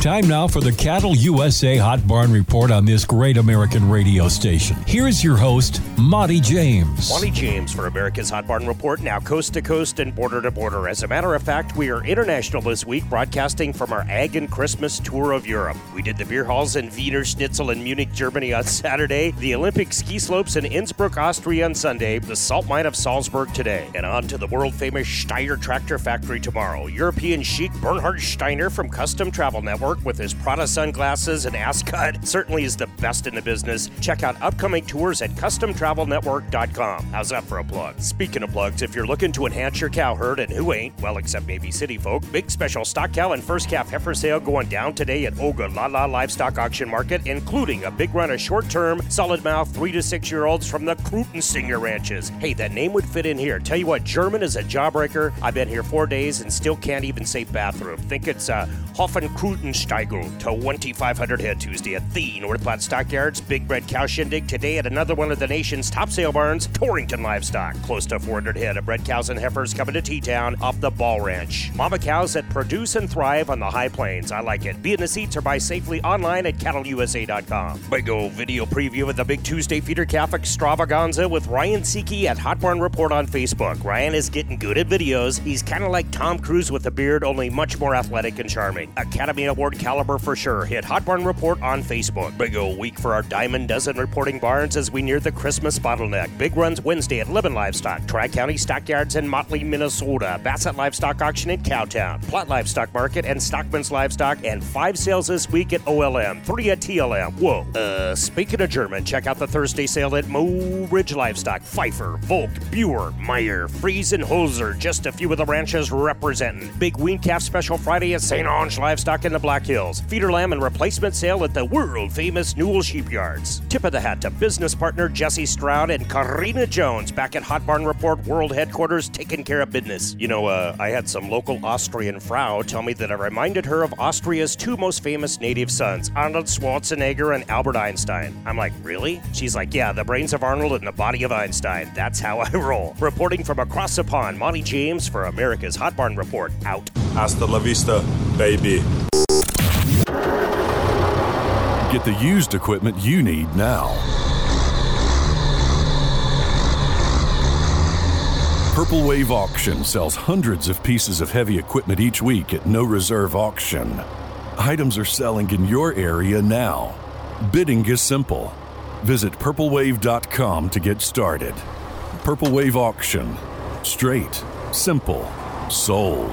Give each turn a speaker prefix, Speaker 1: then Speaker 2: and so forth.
Speaker 1: Time now for the Cattle USA Hot Barn Report on this great American radio station. Here's your host, Monte James.
Speaker 2: Monte James for America's Hot Barn Report, now coast to coast and border to border. As a matter of fact, we are international this week, broadcasting from our Ag and Christmas tour of Europe. We did the beer halls in Wiener Schnitzel in Munich, Germany on Saturday, the Olympic ski slopes in Innsbruck, Austria on Sunday, the salt mine of Salzburg today, and on to the world famous Steyr Tractor Factory tomorrow. European chic Bernhard Steiner from Custom Travel Network with his Prada sunglasses and ascot certainly is the best in the business. Check out upcoming tours at CustomTravelNetwork.com. How's that for a plug? Speaking of plugs, if you're looking to enhance your cow herd, and who ain't, well, except maybe city folk, big special stock cow and first calf heifer sale going down today at Ogallala Livestock Auction Market, including a big run of short-term, solid mouth, three to six year olds from the Krutensinger ranches. Hey, that name would fit in here. Tell you what, German is a jawbreaker. I've been here four days and still can't even say bathroom. Think it's uh, Hoffen Krutensteigl. 2500 head Tuesday at the North Platte Stockyards. Big Red Cow Shindig today at another one of the nation's top sale barns, Torrington Livestock. Close to 400 head of red cows and heifers coming to T-Town off the Ball Ranch. Mama cows that produce and thrive on the high plains. I like it. Be in the seats or buy safely online at cattleusa.com. Big old video preview of the Big Tuesday feeder calf extravaganza with Ryan Seeke at Hot Barn Report on Facebook. Ryan is getting good at videos. He's kind of like Tom Cruise with a beard, only much more athletic and charming. Academy Award caliber for sure. Hit Hot Barn Report on Facebook. Big old week for our Diamond Dozen reporting barns as we near the Christmas bottleneck. Big runs Wednesday at Libben Livestock, Tri County Stockyards in Motley, Minnesota, Bassett Livestock Auction in Cowtown, Platte Livestock Market and Stockman's Livestock, and five sales this week at OLM, three at TLM. Whoa. Uh, speaking of German, check out the Thursday sale at Mobridge Livestock, Pfeiffer, Volk, Buer, Meyer, Fries, and Holzer. Just a few of the ranches representing. Big wean calf special Friday at St. Onge Livestock in the Black Hills. Feeder lamb and replacement sale at the world famous Newell Sheepyards. Tip of the hat to business partner Jesse Stroud and Karina Jones back at Hot Barn Report World Headquarters taking care of business. You know, uh, I had some local Austrian Frau tell me that I reminded her of Austria's two most famous native sons, Arnold Schwarzenegger and Albert Einstein. I'm like, really? She's like, yeah, the brains of Arnold and the body of Einstein. That's how I roll. Reporting from across the pond, Monte James for America's Hot Barn Report. Out.
Speaker 3: Hasta la vista, baby.
Speaker 4: Get the used equipment you need now. Purple Wave Auction sells hundreds of pieces of heavy equipment each week at no reserve auction. Items are selling in your area now. Bidding is simple. Visit purplewave.com to get started. Purple Wave Auction. Straight, simple, sold.